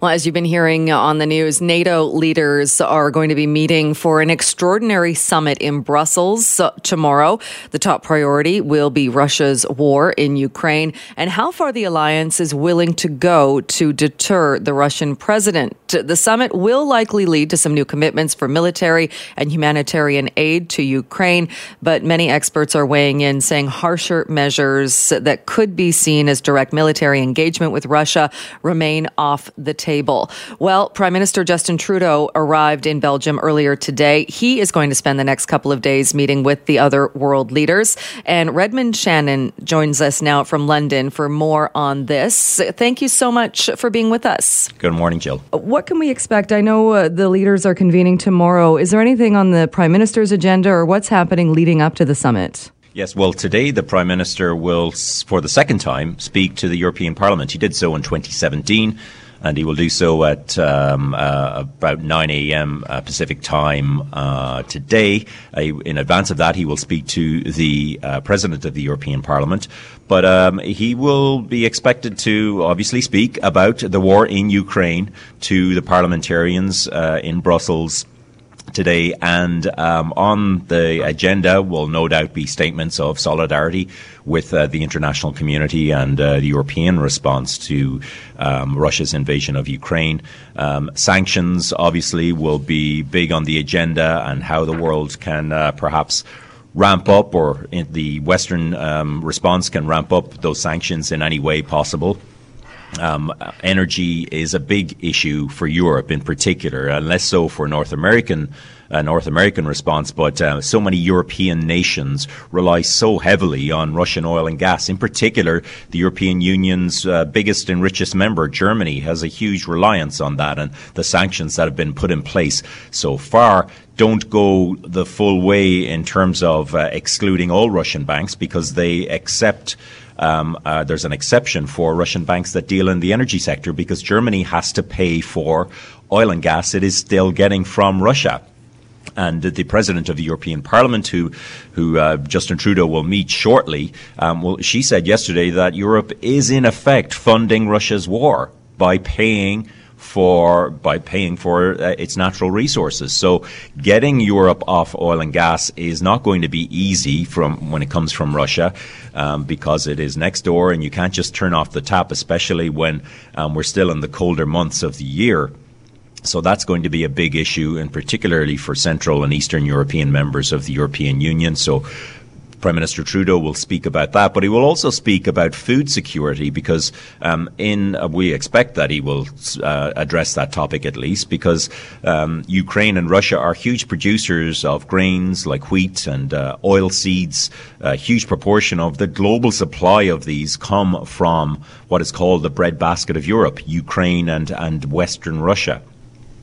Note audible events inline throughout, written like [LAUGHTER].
Well, as you've been hearing on the news, NATO leaders are going to be meeting for an extraordinary summit in Brussels uh, tomorrow. The top priority will be Russia's war in Ukraine and how far the alliance is willing to go to deter the Russian president. The summit will likely lead to some new commitments for military and humanitarian aid to Ukraine, but many experts are weighing in saying harsher measures that could be seen as direct military engagement with Russia remain off the table table. Well, Prime Minister Justin Trudeau arrived in Belgium earlier today. He is going to spend the next couple of days meeting with the other world leaders. And Redmond Shannon joins us now from London for more on this. Thank you so much for being with us. Good morning, Jill. What can we expect? I know uh, the leaders are convening tomorrow. Is there anything on the Prime Minister's agenda or what's happening leading up to the summit? Yes, well, today the Prime Minister will, for the second time, speak to the European Parliament. He did so in 2017 and he will do so at um, uh, about 9 a.m. Uh, Pacific time uh, today. Uh, in advance of that, he will speak to the uh, President of the European Parliament, but um, he will be expected to obviously speak about the war in Ukraine to the parliamentarians uh, in Brussels today. And um, on the agenda will no doubt be statements of solidarity with uh, the international community and uh, the European response to um, Russia's invasion of Ukraine. Um, sanctions, obviously, will be big on the agenda and how the world can uh, perhaps ramp up or the Western um, response can ramp up those sanctions in any way possible. Um, energy is a big issue for Europe in particular, and less so for North American uh, North American response. But uh, so many European nations rely so heavily on Russian oil and gas. In particular, the European Union's uh, biggest and richest member, Germany, has a huge reliance on that, and the sanctions that have been put in place so far don't go the full way in terms of uh, excluding all Russian banks because they accept um, uh, there's an exception for Russian banks that deal in the energy sector because Germany has to pay for oil and gas it is still getting from Russia. And the president of the European Parliament, who, who uh, Justin Trudeau will meet shortly, um, well, she said yesterday that Europe is in effect funding Russia's war by paying for by paying for uh, its natural resources. So getting Europe off oil and gas is not going to be easy from when it comes from Russia um, because it is next door and you can't just turn off the tap, especially when um, we're still in the colder months of the year. So that's going to be a big issue, and particularly for Central and Eastern European members of the European Union. So Prime Minister Trudeau will speak about that, but he will also speak about food security because um, in uh, we expect that he will uh, address that topic at least because um, Ukraine and Russia are huge producers of grains like wheat and uh, oil seeds. A huge proportion of the global supply of these come from what is called the breadbasket of Europe, Ukraine and and Western Russia.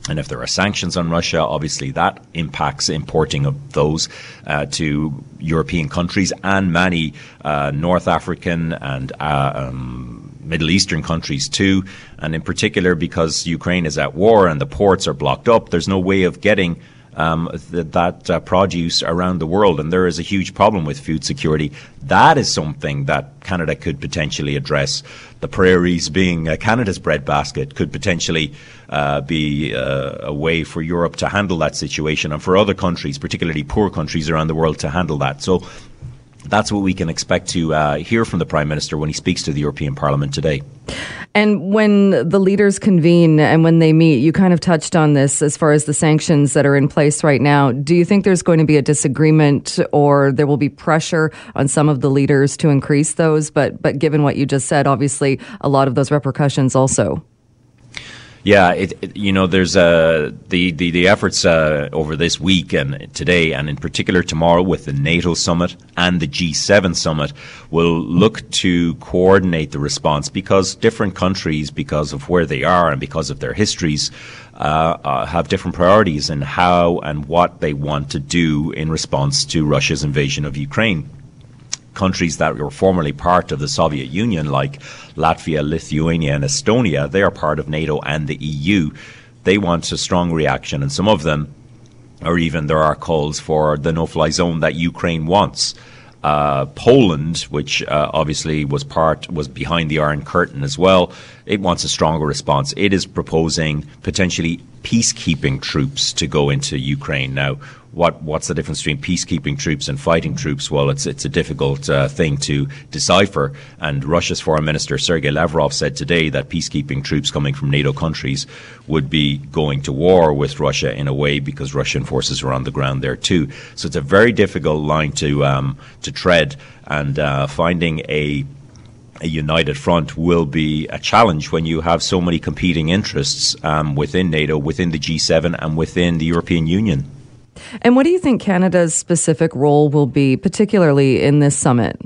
And if there are sanctions on Russia, obviously that impacts importing of those uh, to European countries and many uh, North African and uh, um, Middle Eastern countries too. And in particular, because Ukraine is at war and the ports are blocked up, there's no way of getting um, th- that uh, produce around the world, and there is a huge problem with food security. That is something that Canada could potentially address. The prairies being uh, Canada's breadbasket could potentially uh, be uh, a way for Europe to handle that situation, and for other countries, particularly poor countries around the world, to handle that. So that's what we can expect to uh, hear from the Prime Minister when he speaks to the European Parliament today. And when the leaders convene and when they meet, you kind of touched on this as far as the sanctions that are in place right now. Do you think there's going to be a disagreement or there will be pressure on some of the leaders to increase those? But, but given what you just said, obviously a lot of those repercussions also. Yeah, it, it, you know, there's uh, the, the, the efforts uh, over this week and today, and in particular tomorrow with the NATO summit and the G7 summit, will look to coordinate the response because different countries, because of where they are and because of their histories, uh, uh have different priorities in how and what they want to do in response to Russia's invasion of Ukraine countries that were formerly part of the Soviet Union, like Latvia, Lithuania, and Estonia, they are part of NATO and the EU. they want a strong reaction, and some of them, or even there are calls for the no-fly zone that Ukraine wants. Uh, Poland, which uh, obviously was part was behind the Iron Curtain as well, it wants a stronger response. It is proposing potentially peacekeeping troops to go into Ukraine. Now, what what's the difference between peacekeeping troops and fighting troops? Well, it's it's a difficult uh, thing to decipher. And Russia's foreign minister Sergei Lavrov said today that peacekeeping troops coming from NATO countries would be going to war with Russia in a way because Russian forces are on the ground there too. So it's a very difficult line to um, to tread, and uh, finding a a united front will be a challenge when you have so many competing interests um, within NATO, within the G7, and within the European Union. And what do you think Canada's specific role will be, particularly in this summit?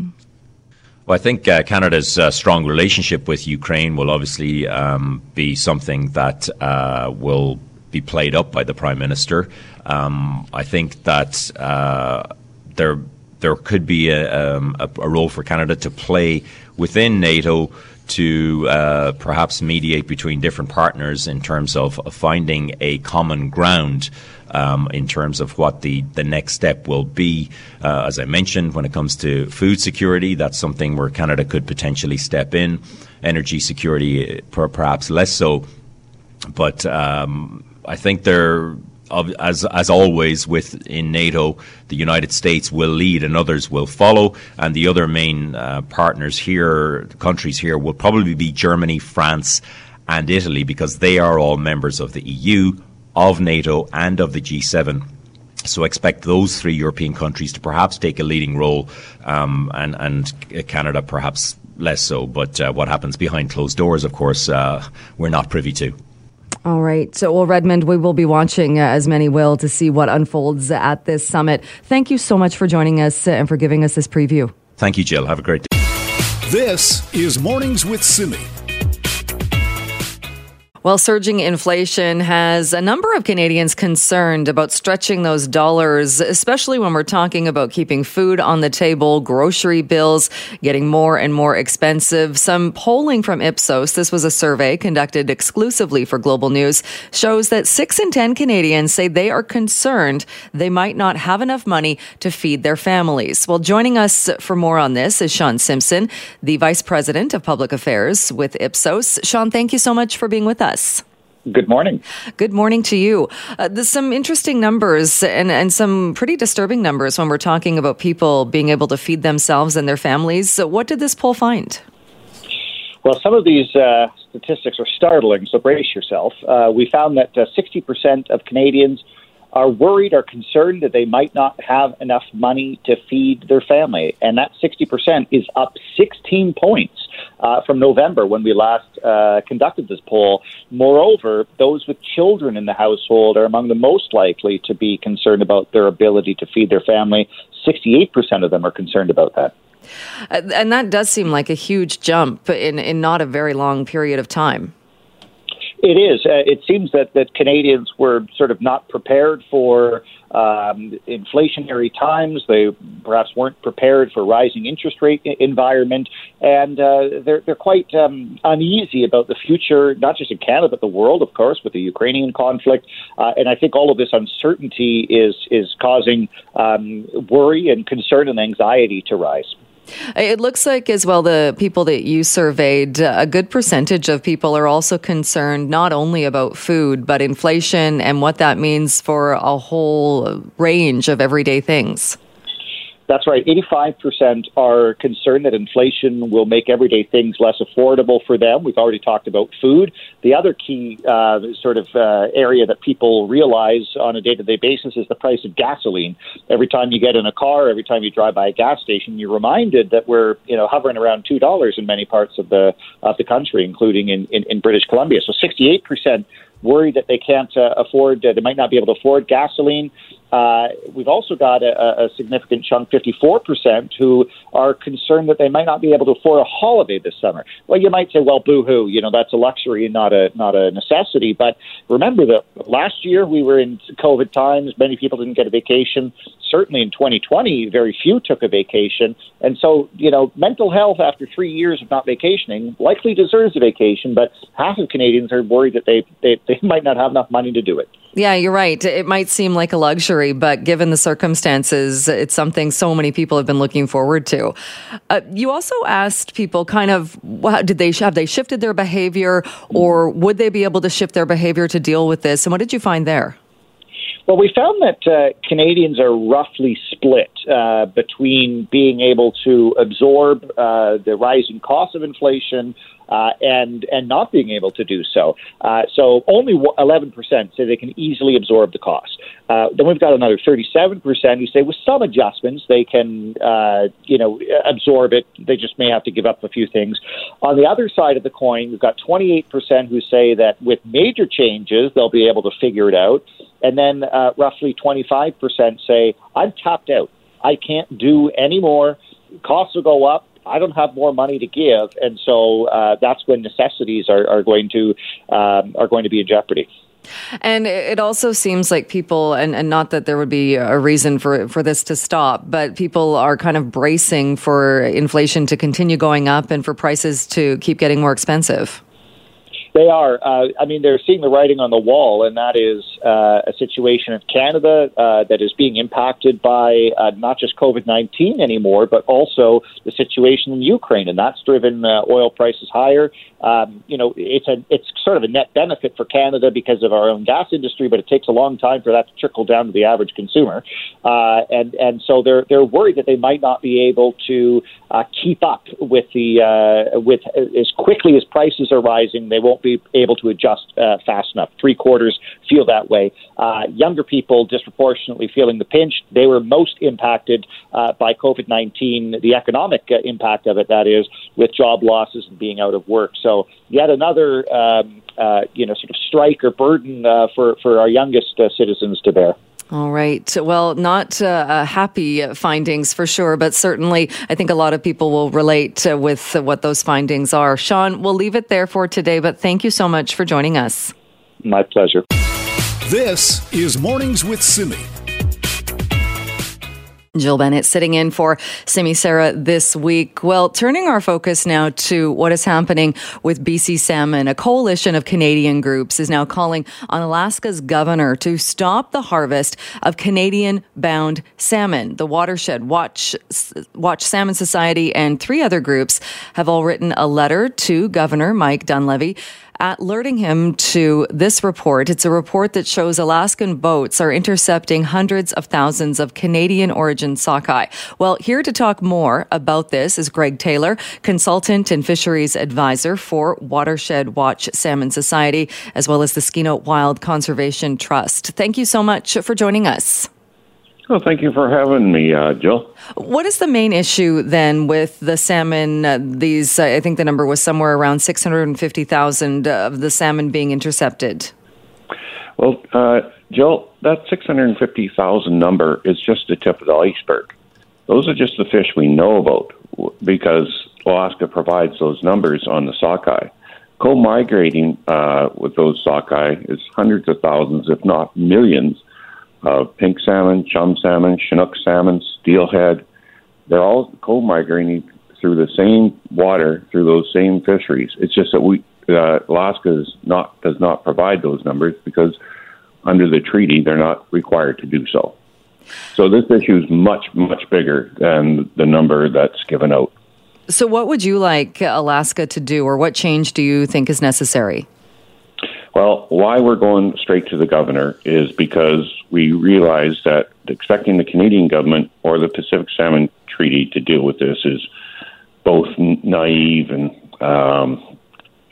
Well, I think uh, Canada's uh, strong relationship with Ukraine will obviously um, be something that uh, will be played up by the Prime Minister. Um, I think that uh, there there could be a, um, a, a, role for Canada to play within NATO to uh, perhaps mediate between different partners in terms of, of finding a common ground. Um, in terms of what the, the next step will be. Uh, as I mentioned, when it comes to food security, that's something where Canada could potentially step in. Energy security, perhaps less so. But um, I think there as as always with in NATO, the United States will lead and others will follow, and the other main uh, partners here, countries here, will probably be Germany, France, and Italy because they are all members of the EU, of NATO, and of the G7. So expect those three European countries to perhaps take a leading role, um, and and Canada perhaps less so. But uh, what happens behind closed doors, of course, uh, we're not privy to. All right. So, well, Redmond, we will be watching, uh, as many will, to see what unfolds at this summit. Thank you so much for joining us uh, and for giving us this preview. Thank you, Jill. Have a great day. This is Mornings with Simi. Well, surging inflation has a number of Canadians concerned about stretching those dollars, especially when we're talking about keeping food on the table, grocery bills getting more and more expensive. Some polling from Ipsos, this was a survey conducted exclusively for Global News, shows that six in 10 Canadians say they are concerned they might not have enough money to feed their families. Well, joining us for more on this is Sean Simpson, the Vice President of Public Affairs with Ipsos. Sean, thank you so much for being with us us. Good morning. Good morning to you. Uh, there's some interesting numbers and, and some pretty disturbing numbers when we're talking about people being able to feed themselves and their families. So, what did this poll find? Well, some of these uh, statistics are startling, so brace yourself. Uh, we found that 60% uh, of Canadians are worried or concerned that they might not have enough money to feed their family. And that 60% is up 16 points uh, from November when we last uh, conducted this poll. Moreover, those with children in the household are among the most likely to be concerned about their ability to feed their family. 68% of them are concerned about that. Uh, and that does seem like a huge jump in, in not a very long period of time. It is. Uh, it seems that, that Canadians were sort of not prepared for um, inflationary times. They perhaps weren't prepared for rising interest rate environment, and uh, they're they're quite um, uneasy about the future, not just in Canada but the world, of course, with the Ukrainian conflict. Uh, and I think all of this uncertainty is is causing um, worry and concern and anxiety to rise. Uh, it looks like, as well, the people that you surveyed, uh, a good percentage of people are also concerned not only about food, but inflation and what that means for a whole range of everyday things. That's right. 85% are concerned that inflation will make everyday things less affordable for them. We've already talked about food. The other key uh, sort of uh, area that people realize on a day to day basis is the price of gasoline. Every time you get in a car, every time you drive by a gas station, you're reminded that we're you know hovering around $2 in many parts of the, of the country, including in, in, in British Columbia. So 68% worried that they can't uh, afford, uh, they might not be able to afford gasoline. Uh, we've also got a, a significant chunk, 54%, who are concerned that they might not be able to afford a holiday this summer. Well, you might say, well, boo-hoo, you know, that's a luxury and not a not a necessity. But remember that last year we were in COVID times. Many people didn't get a vacation. certainly in 2020, very few took a vacation. And so, you know, mental health after three years of not vacationing likely deserves a vacation, but half of Canadians are worried that they, they, they [LAUGHS] might not have enough money to do it. Yeah, you're right. It might seem like a luxury, but given the circumstances, it's something so many people have been looking forward to. Uh, you also asked people kind of did they have they shifted their behavior, or would they be able to shift their behavior to deal with this? And what did you find there? Well, we found that uh, Canadians are roughly split uh, between being able to absorb uh, the rising cost of inflation uh, and and not being able to do so. Uh, so only 11% say they can easily absorb the cost. Uh, then we've got another 37% who say with some adjustments they can uh, you know absorb it. They just may have to give up a few things. On the other side of the coin, we've got 28% who say that with major changes they'll be able to figure it out, and then uh, roughly 25% say I'm tapped out. I can't do any more. Costs will go up I don't have more money to give, and so uh, that's when necessities are, are going to um, are going to be in jeopardy. And it also seems like people, and, and not that there would be a reason for, for this to stop, but people are kind of bracing for inflation to continue going up and for prices to keep getting more expensive. They are. Uh, I mean, they're seeing the writing on the wall, and that is uh, a situation in Canada uh, that is being impacted by uh, not just COVID 19 anymore, but also the situation in Ukraine, and that's driven uh, oil prices higher. Um, you know, it's a it's sort of a net benefit for Canada because of our own gas industry, but it takes a long time for that to trickle down to the average consumer, uh, and and so they're they're worried that they might not be able to keep up with the with as quickly as prices are rising. They won't be able to adjust uh, fast enough. Three quarters feel that way. Uh, younger people disproportionately feeling the pinch. They were most impacted uh, by COVID 19, the economic uh, impact of it, that is, with job losses and being out of work. So, yet another um, uh, you know, sort of strike or burden uh, for, for our youngest citizens to bear. All right. Well, not uh, happy findings for sure, but certainly I think a lot of people will relate uh, with what those findings are. Sean, we'll leave it there for today, but thank you so much for joining us. My pleasure. This is Mornings with Simi. Jill Bennett sitting in for Simi Sara this week. Well, turning our focus now to what is happening with BC Salmon, a coalition of Canadian groups is now calling on Alaska's governor to stop the harvest of Canadian bound salmon. The Watershed Watch, Watch Salmon Society and three other groups have all written a letter to Governor Mike Dunleavy alerting him to this report. It's a report that shows Alaskan boats are intercepting hundreds of thousands of Canadian origin sockeye. Well, here to talk more about this is Greg Taylor, consultant and fisheries advisor for Watershed Watch Salmon Society, as well as the Skeena Wild Conservation Trust. Thank you so much for joining us. Well, thank you for having me, uh, Jill. What is the main issue then with the salmon? Uh, these, uh, I think the number was somewhere around 650,000 of the salmon being intercepted. Well, uh, Jill, that 650,000 number is just the tip of the iceberg. Those are just the fish we know about because Alaska provides those numbers on the sockeye. Co-migrating uh, with those sockeye is hundreds of thousands, if not millions, of pink salmon, chum salmon, chinook salmon, steelhead. They're all co-migrating through the same water through those same fisheries. It's just that we uh, Alaska is not does not provide those numbers because under the treaty they're not required to do so. So this issue is much much bigger than the number that's given out. So what would you like Alaska to do or what change do you think is necessary? Well, why we're going straight to the governor is because we realize that expecting the Canadian government or the Pacific Salmon Treaty to deal with this is both naive and um,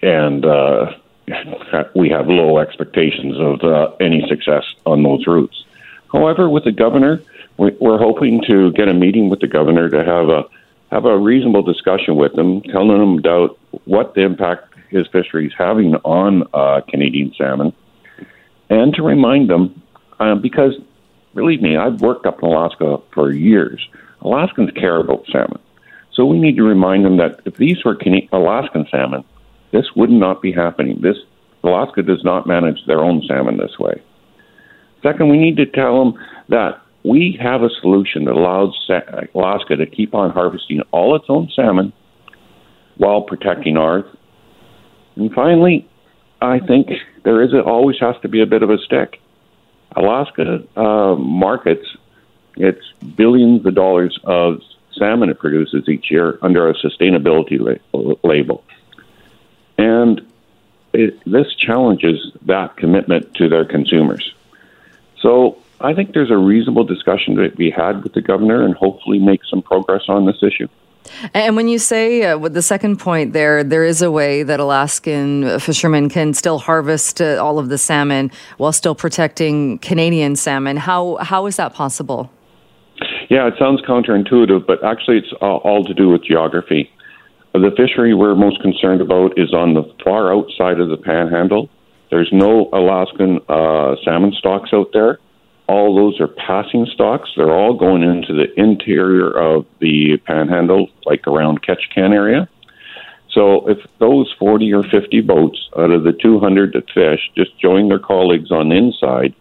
and uh, [LAUGHS] we have low expectations of uh, any success on those routes. However, with the governor, we're hoping to get a meeting with the governor to have a have a reasonable discussion with them, telling them about what the impact his fishery is having on uh, Canadian salmon, and to remind them, uh, because believe me, I've worked up in Alaska for years. Alaskans care about salmon. So we need to remind them that if these were Alaskan salmon, this would not be happening. This Alaska does not manage their own salmon this way. Second, we need to tell them that we have a solution that allows Alaska to keep on harvesting all its own salmon while protecting ours. And finally, I think there is a, always has to be a bit of a stick. Alaska uh, markets its billions of dollars of salmon it produces each year under a sustainability la- label. And it, this challenges that commitment to their consumers. So I think there's a reasonable discussion to be had with the governor and hopefully make some progress on this issue. And when you say uh, with the second point there, there is a way that Alaskan fishermen can still harvest uh, all of the salmon while still protecting Canadian salmon. How how is that possible? Yeah, it sounds counterintuitive, but actually, it's all to do with geography. The fishery we're most concerned about is on the far outside of the panhandle. There's no Alaskan uh, salmon stocks out there all those are passing stocks. They're all going into the interior of the panhandle, like around Ketchikan area. So if those 40 or 50 boats out of the 200 that fish just join their colleagues on the inside,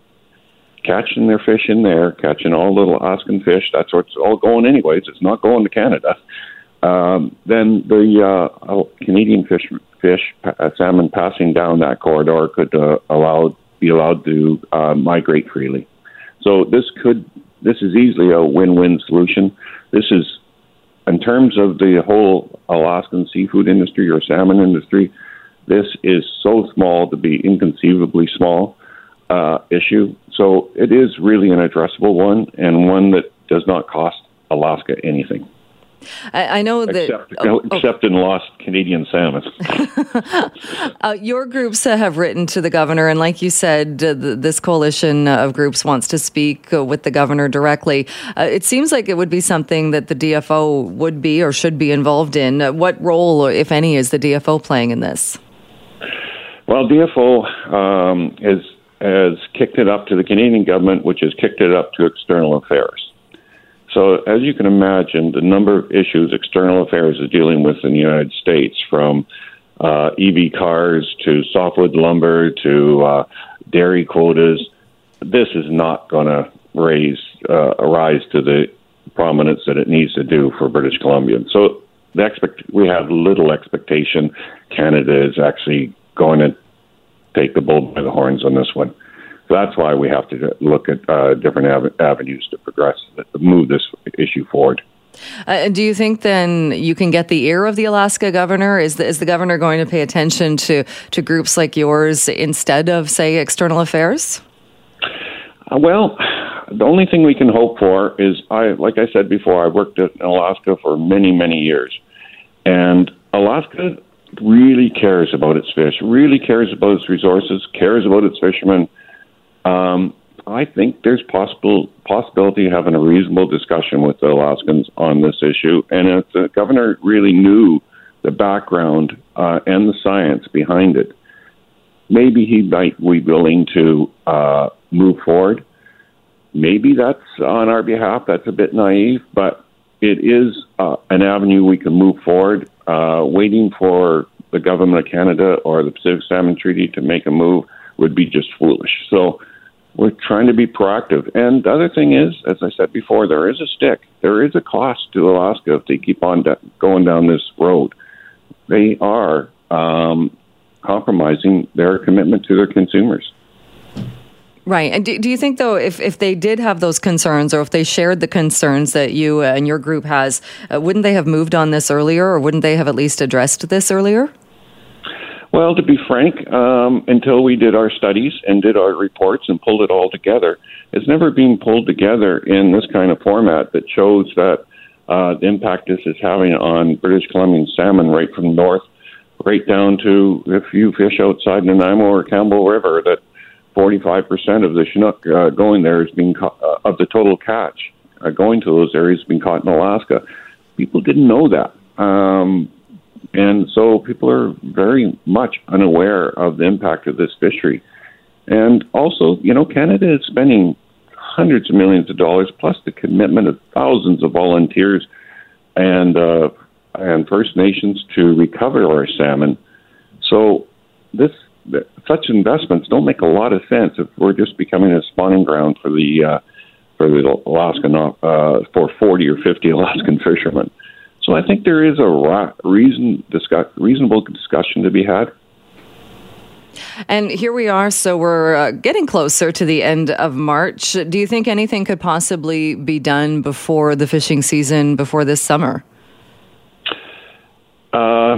catching their fish in there, catching all little Alaskan fish, that's what's all going anyways. It's not going to Canada. Um, then the uh, Canadian fish, fish uh, salmon passing down that corridor could uh, allow be allowed to uh, migrate freely. So this could this is easily a win-win solution. This is in terms of the whole Alaskan seafood industry or salmon industry. This is so small to be inconceivably small uh, issue. So it is really an addressable one and one that does not cost Alaska anything. I, I know that except, oh, oh. except oh. in lost Canadian salmon. [LAUGHS] uh, your groups have written to the governor, and like you said, uh, this coalition of groups wants to speak uh, with the governor directly. Uh, it seems like it would be something that the DFO would be or should be involved in. Uh, what role, if any, is the DFO playing in this? Well, DFO um, is, has kicked it up to the Canadian government, which has kicked it up to external affairs. So, as you can imagine, the number of issues external affairs is dealing with in the United States, from uh, EV cars to softwood lumber to uh, dairy quotas, this is not going to raise uh, rise to the prominence that it needs to do for British Columbia. So, the expect we have little expectation Canada is actually going to take the bull by the horns on this one. So that's why we have to look at uh, different av- avenues to progress, to move this issue forward. Uh, do you think then you can get the ear of the Alaska governor? Is the, is the governor going to pay attention to, to groups like yours instead of, say, external affairs? Uh, well, the only thing we can hope for is, I like I said before, I worked in Alaska for many, many years, and Alaska really cares about its fish, really cares about its resources, cares about its fishermen um, I think there's possible possibility of having a reasonable discussion with the Alaskans on this issue, and if the governor really knew the background uh, and the science behind it, maybe he might be willing to uh, move forward. Maybe that's on our behalf. That's a bit naive, but it is uh, an avenue we can move forward. Uh, waiting for the government of Canada or the Pacific Salmon Treaty to make a move would be just foolish. So we're trying to be proactive. And the other thing is, as I said before, there is a stick. There is a cost to Alaska if they keep on going down this road. They are um, compromising their commitment to their consumers. Right. And do, do you think, though, if, if they did have those concerns or if they shared the concerns that you and your group has, uh, wouldn't they have moved on this earlier or wouldn't they have at least addressed this earlier? Well, to be frank, um, until we did our studies and did our reports and pulled it all together, it's never been pulled together in this kind of format that shows that uh, the impact this is having on British Columbian salmon right from north right down to if you fish outside Nanaimo or Campbell River, that 45% of the Chinook uh, going there is being ca- uh, of the total catch uh, going to those areas being caught in Alaska. People didn't know that. Um, and so people are very much unaware of the impact of this fishery. And also, you know, Canada is spending hundreds of millions of dollars plus the commitment of thousands of volunteers and uh, and First Nations to recover our salmon. So this such investments don't make a lot of sense if we're just becoming a spawning ground for the uh, for the Alaskan uh, for 40 or 50 Alaskan [LAUGHS] fishermen. So I think there is a ra- reason discuss- reasonable discussion to be had. And here we are, so we're uh, getting closer to the end of March. Do you think anything could possibly be done before the fishing season, before this summer? Uh, [LAUGHS]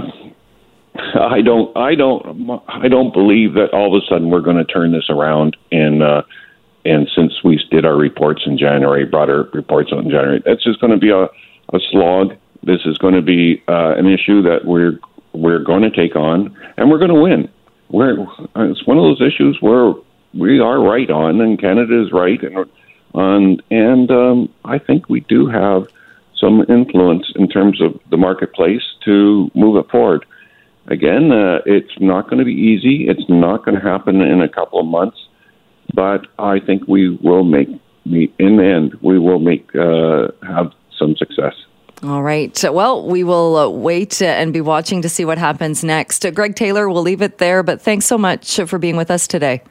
I don't, I don't, I don't believe that all of a sudden we're going to turn this around. And uh, and since we did our reports in January, brought our reports out in January, that's just going to be a, a slog. This is going to be uh, an issue that we're we're going to take on, and we're going to win. We're, it's one of those issues where we are right on, and Canada is right, and on, and um, I think we do have some influence in terms of the marketplace to move it forward. Again, uh, it's not going to be easy. It's not going to happen in a couple of months, but I think we will make. In the end, we will make uh, have some success. All right. Well, we will uh, wait and be watching to see what happens next. Uh, Greg Taylor, we'll leave it there, but thanks so much for being with us today.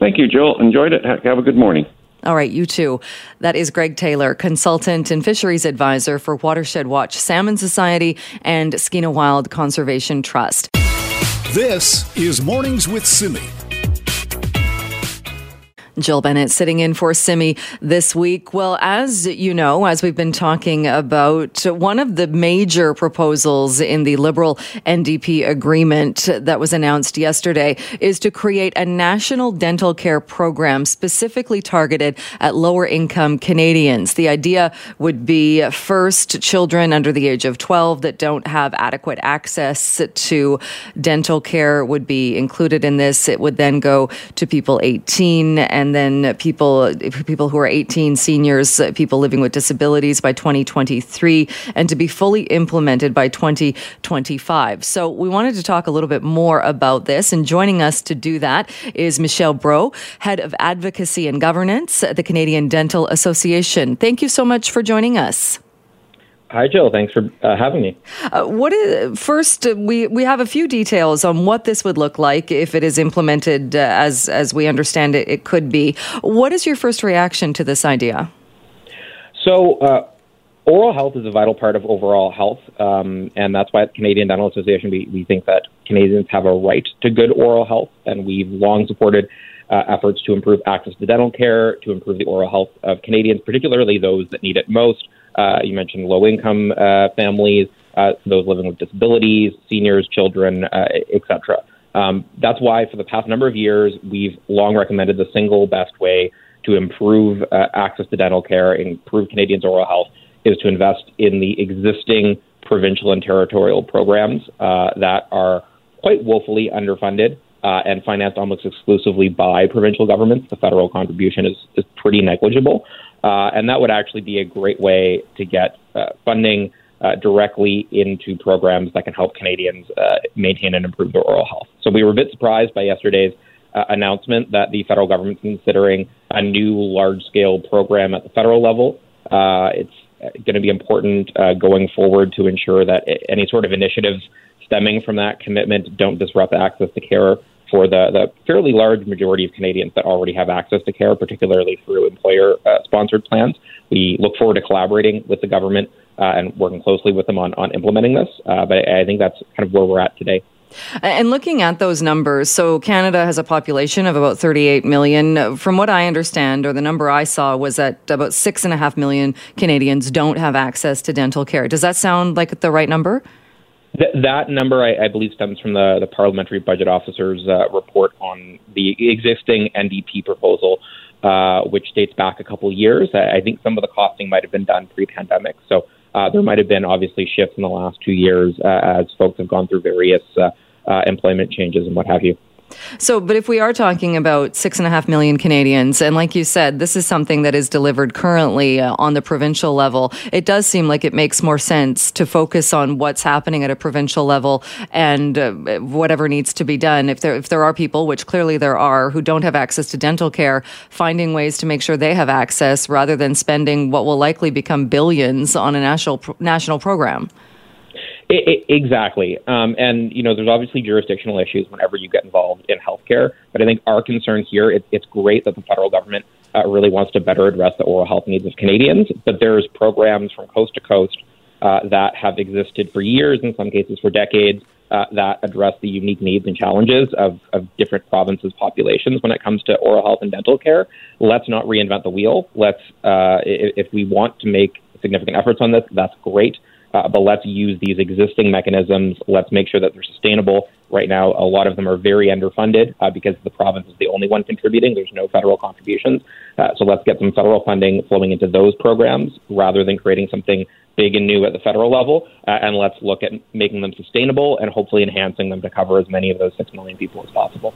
Thank you, Jill. Enjoyed it. Have a good morning. All right, you too. That is Greg Taylor, consultant and fisheries advisor for Watershed Watch Salmon Society and Skeena Wild Conservation Trust. This is Mornings with Simi. Jill Bennett sitting in for Simi this week. Well, as you know, as we've been talking about, one of the major proposals in the Liberal NDP agreement that was announced yesterday is to create a national dental care program specifically targeted at lower income Canadians. The idea would be first children under the age of 12 that don't have adequate access to dental care would be included in this. It would then go to people 18 and and then people people who are 18, seniors, uh, people living with disabilities by 2023, and to be fully implemented by 2025. So we wanted to talk a little bit more about this, and joining us to do that is Michelle Brault, head of advocacy and governance at the Canadian Dental Association. Thank you so much for joining us. Hi, Jill. Thanks for uh, having me. Uh, what is first? Uh, we we have a few details on what this would look like if it is implemented uh, as as we understand it. It could be. What is your first reaction to this idea? So. Uh, oral health is a vital part of overall health, um, and that's why at the Canadian Dental Association we, we think that Canadians have a right to good oral health, and we've long supported uh, efforts to improve access to dental care, to improve the oral health of Canadians, particularly those that need it most. Uh, you mentioned low income uh, families, uh, those living with disabilities, seniors, children, uh, etc. Um, that's why, for the past number of years, we've long recommended the single best way to improve uh, access to dental care, improve Canadians' oral health, is to invest in the existing provincial and territorial programs uh, that are quite woefully underfunded uh, and financed almost exclusively by provincial governments. The federal contribution is, is pretty negligible. Uh, and that would actually be a great way to get uh, funding uh, directly into programs that can help Canadians uh, maintain and improve their oral health. So we were a bit surprised by yesterday's uh, announcement that the federal government is considering a new large scale program at the federal level. It's going to be important going forward to ensure that any sort of initiatives stemming from that commitment don't disrupt access to care for the, the fairly large majority of Canadians that already have access to care, particularly through employer uh, sponsored plans. We look forward to collaborating with the government uh, and working closely with them on, on implementing this. Uh, but I think that's kind of where we're at today. And looking at those numbers, so Canada has a population of about 38 million. From what I understand, or the number I saw was that about six and a half million Canadians don't have access to dental care. Does that sound like the right number? Th- that number, I, I, believe, stems from the, the Parliamentary Budget Officer's uh, report on the existing NDP proposal, uh, which dates back a couple years. I, I, think some of the costing might have been done pre pandemic. So uh, there might have been obviously shifts in the last two years uh, as folks have gone through various uh, uh, employment changes and what have you. So, but if we are talking about six and a half million Canadians, and like you said, this is something that is delivered currently uh, on the provincial level, it does seem like it makes more sense to focus on what's happening at a provincial level and uh, whatever needs to be done. If there, if there are people, which clearly there are, who don't have access to dental care, finding ways to make sure they have access rather than spending what will likely become billions on a national, national program. It, it, exactly. Um, and, you know, there's obviously jurisdictional issues whenever you get involved in healthcare. But I think our concern here, it, it's great that the federal government uh, really wants to better address the oral health needs of Canadians. But there's programs from coast to coast uh, that have existed for years, in some cases for decades, uh, that address the unique needs and challenges of, of different provinces' populations when it comes to oral health and dental care. Let's not reinvent the wheel. Let's, uh, if, if we want to make significant efforts on this, that's great. Uh, but let's use these existing mechanisms. Let's make sure that they're sustainable. Right now, a lot of them are very underfunded uh, because the province is the only one contributing. There's no federal contributions. Uh, so let's get some federal funding flowing into those programs rather than creating something big and new at the federal level. Uh, and let's look at making them sustainable and hopefully enhancing them to cover as many of those 6 million people as possible.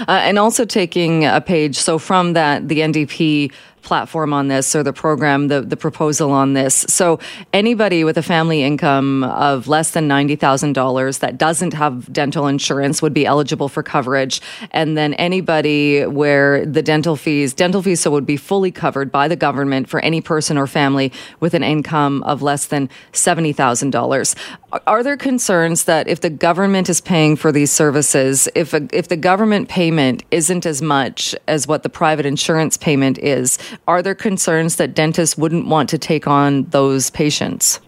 Uh, and also taking a page, so from that, the NDP platform on this or the program, the, the proposal on this. So anybody with a family income of less than $90,000 that doesn't have dental insurance would be eligible for coverage. And then anybody where the dental fees, dental fees so would be fully covered by the government for any person or family with an income of less than $70,000. Are there concerns that if the government is paying for these services, if a, if the government payment isn't as much as what the private insurance payment is, are there concerns that dentists wouldn't want to take on those patients?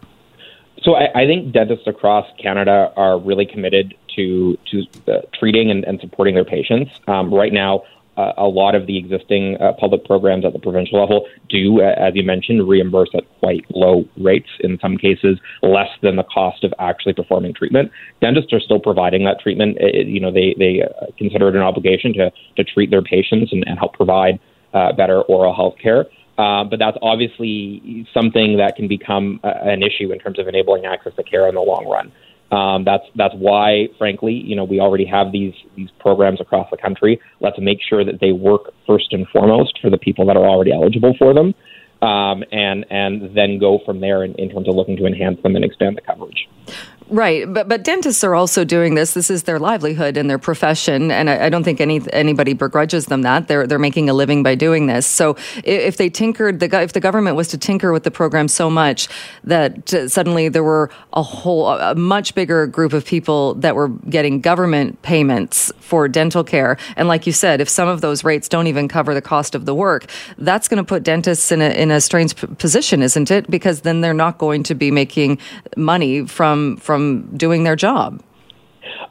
So I, I think dentists across Canada are really committed to to uh, treating and, and, supporting their patients. Um, right now, uh, a lot of the existing uh, public programs at the provincial level do, uh, as you mentioned, reimburse at quite low rates. In some cases, less than the cost of actually performing treatment. Dentists are still providing that treatment. It, you know, they they uh, consider it an obligation to to treat their patients and, and help provide uh, better oral health care. Uh, but that's obviously something that can become a, an issue in terms of enabling access to care in the long run. Um, that's that's why, frankly, you know, we already have these these programs across the country. Let's make sure that they work first and foremost for the people that are already eligible for them, um, and and then go from there in, in terms of looking to enhance them and expand the coverage. Right, but but dentists are also doing this. This is their livelihood and their profession, and I, I, don't think any anybody begrudges them that they're they're making a living by doing this. So if they tinkered the if the government was to tinker with the program so much that uh, suddenly there were a whole a much bigger group of people that were getting government payments for dental care, and like you said, if some of those rates don't even cover the cost of the work, that's going to put dentists in a in a strange position, isn't it? Because then they're not going to be making money from from from doing their job?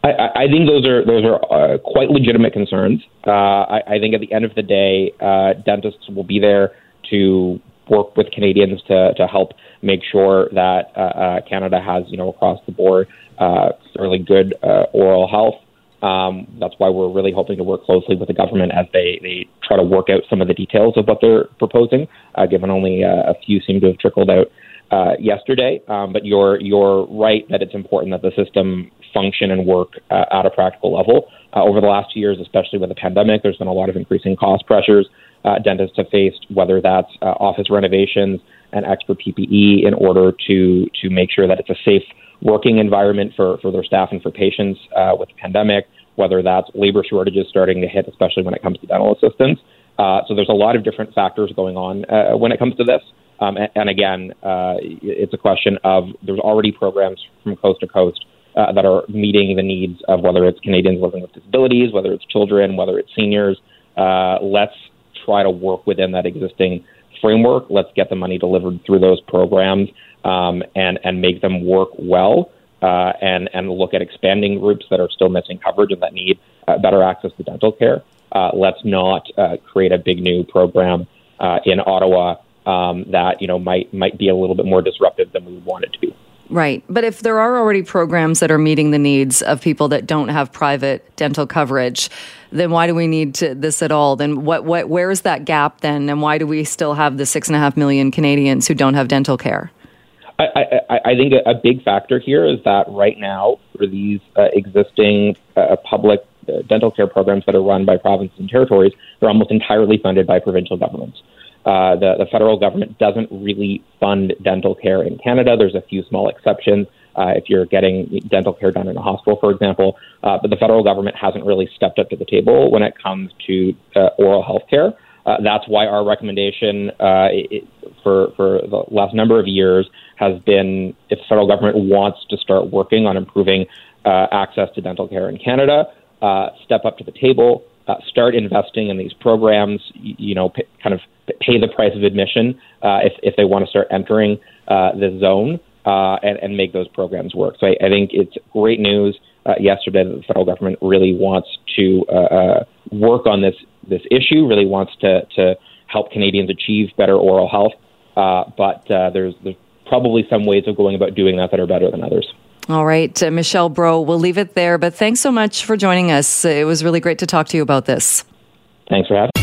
I, I think those are those are uh, quite legitimate concerns. Uh, I, I, think at the end of the day, uh, dentists will be there to work with Canadians to, to help make sure that uh, uh, Canada has you know across the board uh, really good oral health. Um, that's why we're really hoping to work closely with the government as they, they try to work out some of the details of what they're proposing, given only a few seem to have trickled out uh, yesterday. Um, but you're you're right that it's important that the system function and work uh, at a practical level. Uh, over the last years, especially with the pandemic, there's been a lot of increasing cost pressures uh, dentists have faced, whether that's uh, office renovations and extra PPE in order to to make sure that it's a safe working environment for, for their staff and for patients uh, with the pandemic, whether that's labor shortages starting to hit, especially when it comes to dental assistants. So there's a lot of different factors going on when it comes to this. Um, and, and, again, uh, it's a question of there's already programs from coast to coast uh, that are meeting the needs of whether it's Canadians living with disabilities, whether it's children, whether it's seniors. Uh, let's try to work within that existing framework. Let's get the money delivered through those programs um, and and make them work well. Uh, and and look at expanding groups that are still missing coverage and that need uh, better access to dental care. Uh, let's not create a big new program in Ottawa um, that you know might might be a little bit more disruptive than we would want it to be. Right. But if there are already programs that are meeting the needs of people that don't have private dental coverage, then why do we need to, this at all? Then what, what, where is that gap then? And why do we still have the six and a half million Canadians who don't have dental care? I, I, I think a, big factor here is that right now, for these uh, existing uh, public uh, dental care programs that are run by provinces and territories, they're almost entirely funded by provincial governments. Uh, the, the federal government doesn't really fund dental care in Canada. There's a few small exceptions. Uh, if you're getting dental care done in a hospital, for example, uh, but the federal government hasn't really stepped up to the table when it comes to uh, oral health care. Uh, that's why our recommendation uh, for for the last number of years has been if the federal government wants to start working on improving uh, access to dental care in Canada, uh, step up to the table, start investing in these programs. You, you know, p- kind of pay the price of admission uh, if if they want to start entering uh, the zone uh, and, and make those programs work. So I, I think it's great news uh, yesterday that the federal government really wants to uh, uh, work on this this issue, really wants to to help Canadians achieve better oral health. Uh, but uh, there's there's probably some ways of going about doing that that are better than others. All right, uh, Michelle Brault, we'll leave it there. But thanks so much for joining us. It was really great to talk to you about this. Thanks for having.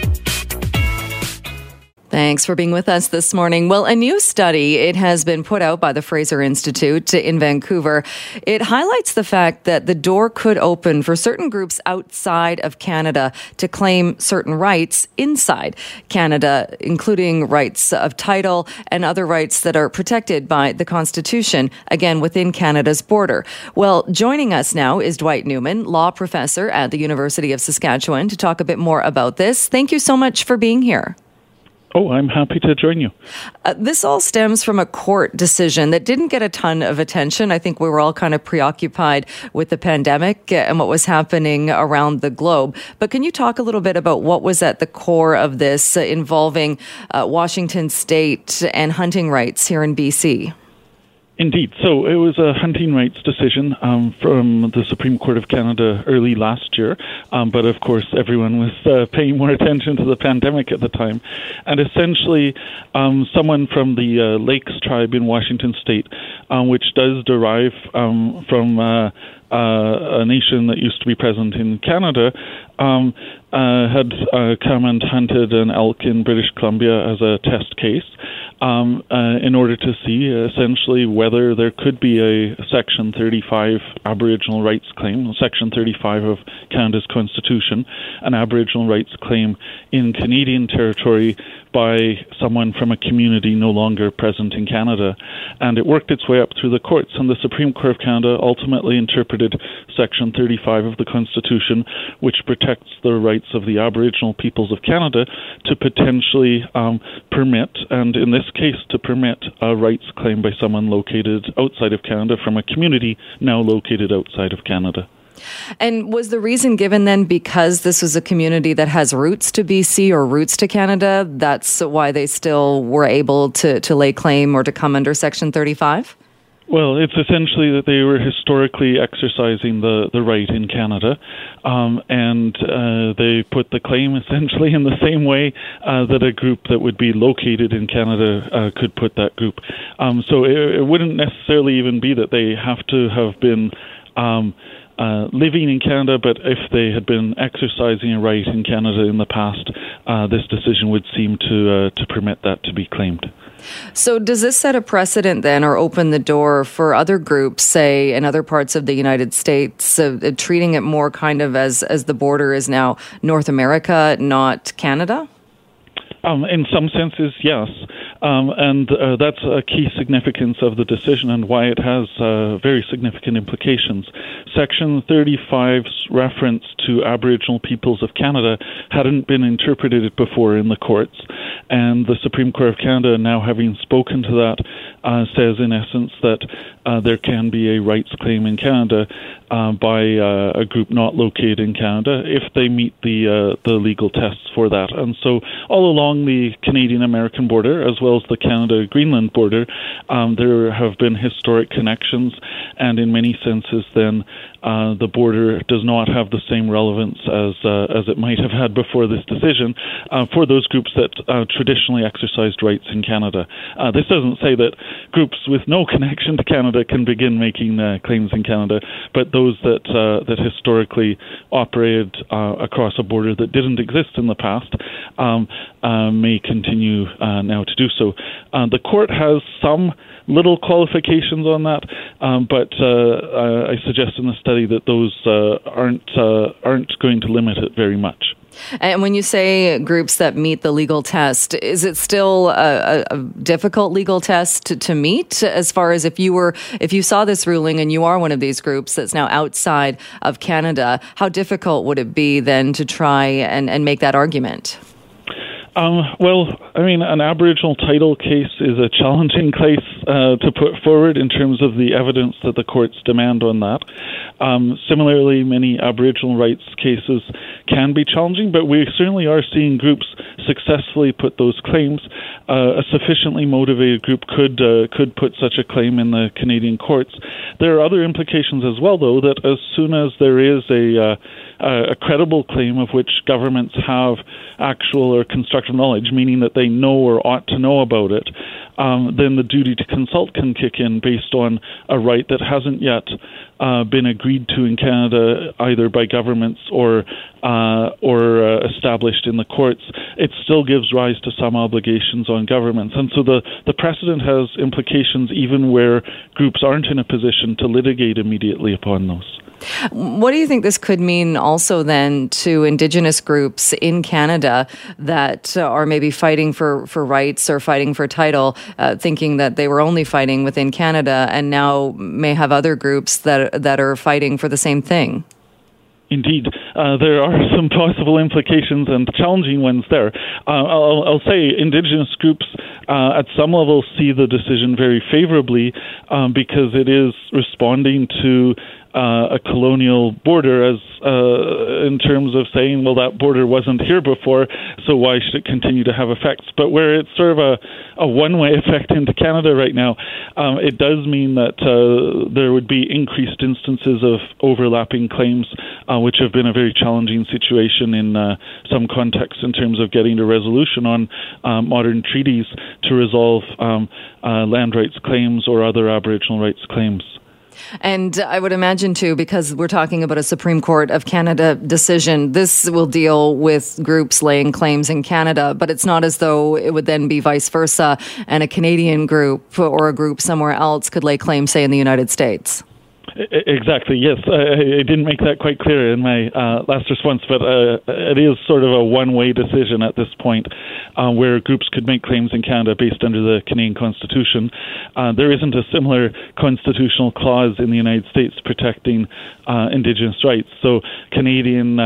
Thanks for being with us this morning. Well, a new study, it has been put out by the Fraser Institute in Vancouver. It highlights the fact that the door could open for certain groups outside of Canada to claim certain rights inside Canada, including rights of title and other rights that are protected by the Constitution, again, within Canada's border. Well, joining us now is Dwight Newman, law professor at the University of Saskatchewan, to talk a bit more about this. Thank you so much for being here. Oh, I'm happy to join you. Uh, this all stems from a court decision that didn't get a ton of attention. I think we were all kind of preoccupied with the pandemic and what was happening around the globe. But can you talk a little bit about what was at the core of this uh, involving uh, Washington state and hunting rights here in BC? Indeed. So it was a hunting rights decision um, from the Supreme Court of Canada early last year. Um, but of course, everyone was uh, paying more [LAUGHS] attention to the pandemic at the time. And essentially, um, someone from the uh, Lakes tribe in Washington state, um, which does derive um, from uh, uh, a nation that used to be present in Canada, um, uh, had uh, come and hunted an elk in British Columbia as a test case um, uh, in order to see essentially whether there could be a Section 35 Aboriginal rights claim, Section 35 of Canada's Constitution, an Aboriginal rights claim in Canadian territory by someone from a community no longer present in Canada. And it worked its way up through the courts, and the Supreme Court of Canada ultimately interpreted Section 35 of the Constitution, which protects the rights of the Aboriginal peoples of Canada, to potentially um, permit, and in this case, to permit a rights claim by someone located outside of Canada from a community now located outside of Canada. And was the reason given then because this was a community that has roots to BC or roots to Canada? That's why they still were able to, to lay claim or to come under Section 35? Well, it's essentially that they were historically exercising the, the right in Canada, um, and uh, they put the claim [LAUGHS] essentially in the same way uh, that a group that would be located in Canada uh, could put that group. Um, so it, it, wouldn't necessarily even be that they have to have been. Um, uh, living in Canada, but if they had been exercising a right in Canada in the past, uh, this decision would seem to uh, to permit that to be claimed. So, does this set a precedent then, or open the door for other groups, say in other parts of the United States, uh, treating it more kind of as as the border is now North America, not Canada? Um, in some senses, yes. Um, and uh, that's a key significance of the decision and why it has uh, very significant implications. Section 35's reference to Aboriginal peoples of Canada hadn't been interpreted before in the courts, and the Supreme Court of Canada, now having spoken to that, uh, says in essence that uh, there can be a rights claim in Canada uh, by uh, a group not located in Canada if they meet the the legal tests for that. And so, all along the Canadian American border, as well as the Canada Greenland border, um, there have been historic connections, and in many senses, then uh, the border does not have the same relevance as uh, as it might have had before this decision uh, for those groups that uh, traditionally exercised rights in Canada. Uh, this doesn't say that groups with no [LAUGHS] connection to Canada can begin making uh, claims in Canada, but those that that historically operated across a border that didn't exist in the past um, may continue now to do so. the court has some little qualifications on that, um, but I suggest in the study study that those uh, aren't uh, aren't going to limit it very much. And when you say groups that meet the legal test, is it still a, a, difficult legal test to, to, meet? As far as if you were, if you saw this ruling and you are one of these groups that's now outside of Canada, how difficult would it be then to try and, and make that argument? Um, well, I mean, an Aboriginal title case is a challenging [LAUGHS] case uh, to put forward in terms of the evidence that the courts demand on that. Um, similarly, many Aboriginal rights cases can be challenging, but we certainly are seeing groups successfully put those claims. Uh, a sufficiently motivated group could uh, could put such a claim in the Canadian courts. There are other implications as well, though, that as soon as there is a uh, a credible claim of which governments have actual or constructive knowledge, meaning that they know or ought to know about it, um, then the duty to consult can kick in based on a right that hasn't yet uh, been agreed to in Canada either by governments or uh, or uh, established in the courts. It still gives rise to some obligations on governments, and so the the precedent has implications even where groups aren't in a position to litigate immediately upon those. What do you think this could mean also then to Indigenous groups in Canada that are maybe fighting for, for rights or fighting for title, uh, thinking that they were only fighting within Canada and now may have other groups that, that are fighting for the same thing? Indeed, uh, there are [LAUGHS] some possible implications and challenging ones there. Uh, I'll, I'll, say Indigenous groups uh, at some level see the decision very favorably um, because it is responding to uh, a colonial border as uh, in terms of saying, well, that border wasn't here before, so why should it continue to have effects? But where it's sort of a, a one-way [LAUGHS] effect into Canada right now, um, it does mean that uh, there would be increased instances of overlapping claims, uh, which have been a very challenging situation in uh, some contexts in terms of getting to resolution on uh, modern treaties to resolve um, land rights claims or other Aboriginal rights claims. And I would imagine, too, because we're talking about a Supreme Court of Canada decision, this will deal with groups laying claims in Canada, but it's not as though it would then be vice versa and a Canadian group or a group somewhere else could lay claims, say, in the United States. Exactly. Yes, I, didn't make that quite clear in my uh, last response, but uh, it is sort of a one-way decision at this point, uh, where groups could make claims in Canada based under the Canadian Constitution. Uh, there isn't a similar constitutional clause in the United States protecting uh, Indigenous rights, so Canadian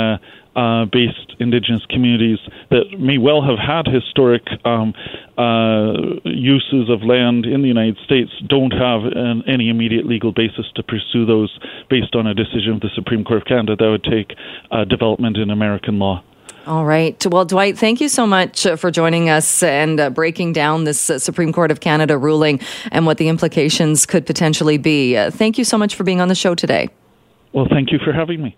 uh, based indigenous communities that may well have had historic um, uh, uses of land in the United States don't have an, any immediate legal basis to pursue those based on a decision of the Supreme Court of Canada that would take uh, development in American law. All right. Well, Dwight, thank you so much uh, for joining us and uh, breaking down this uh, Supreme Court of Canada ruling and what the implications could potentially be. Uh, thank you so much for being on the show today. Well, thank you for having me.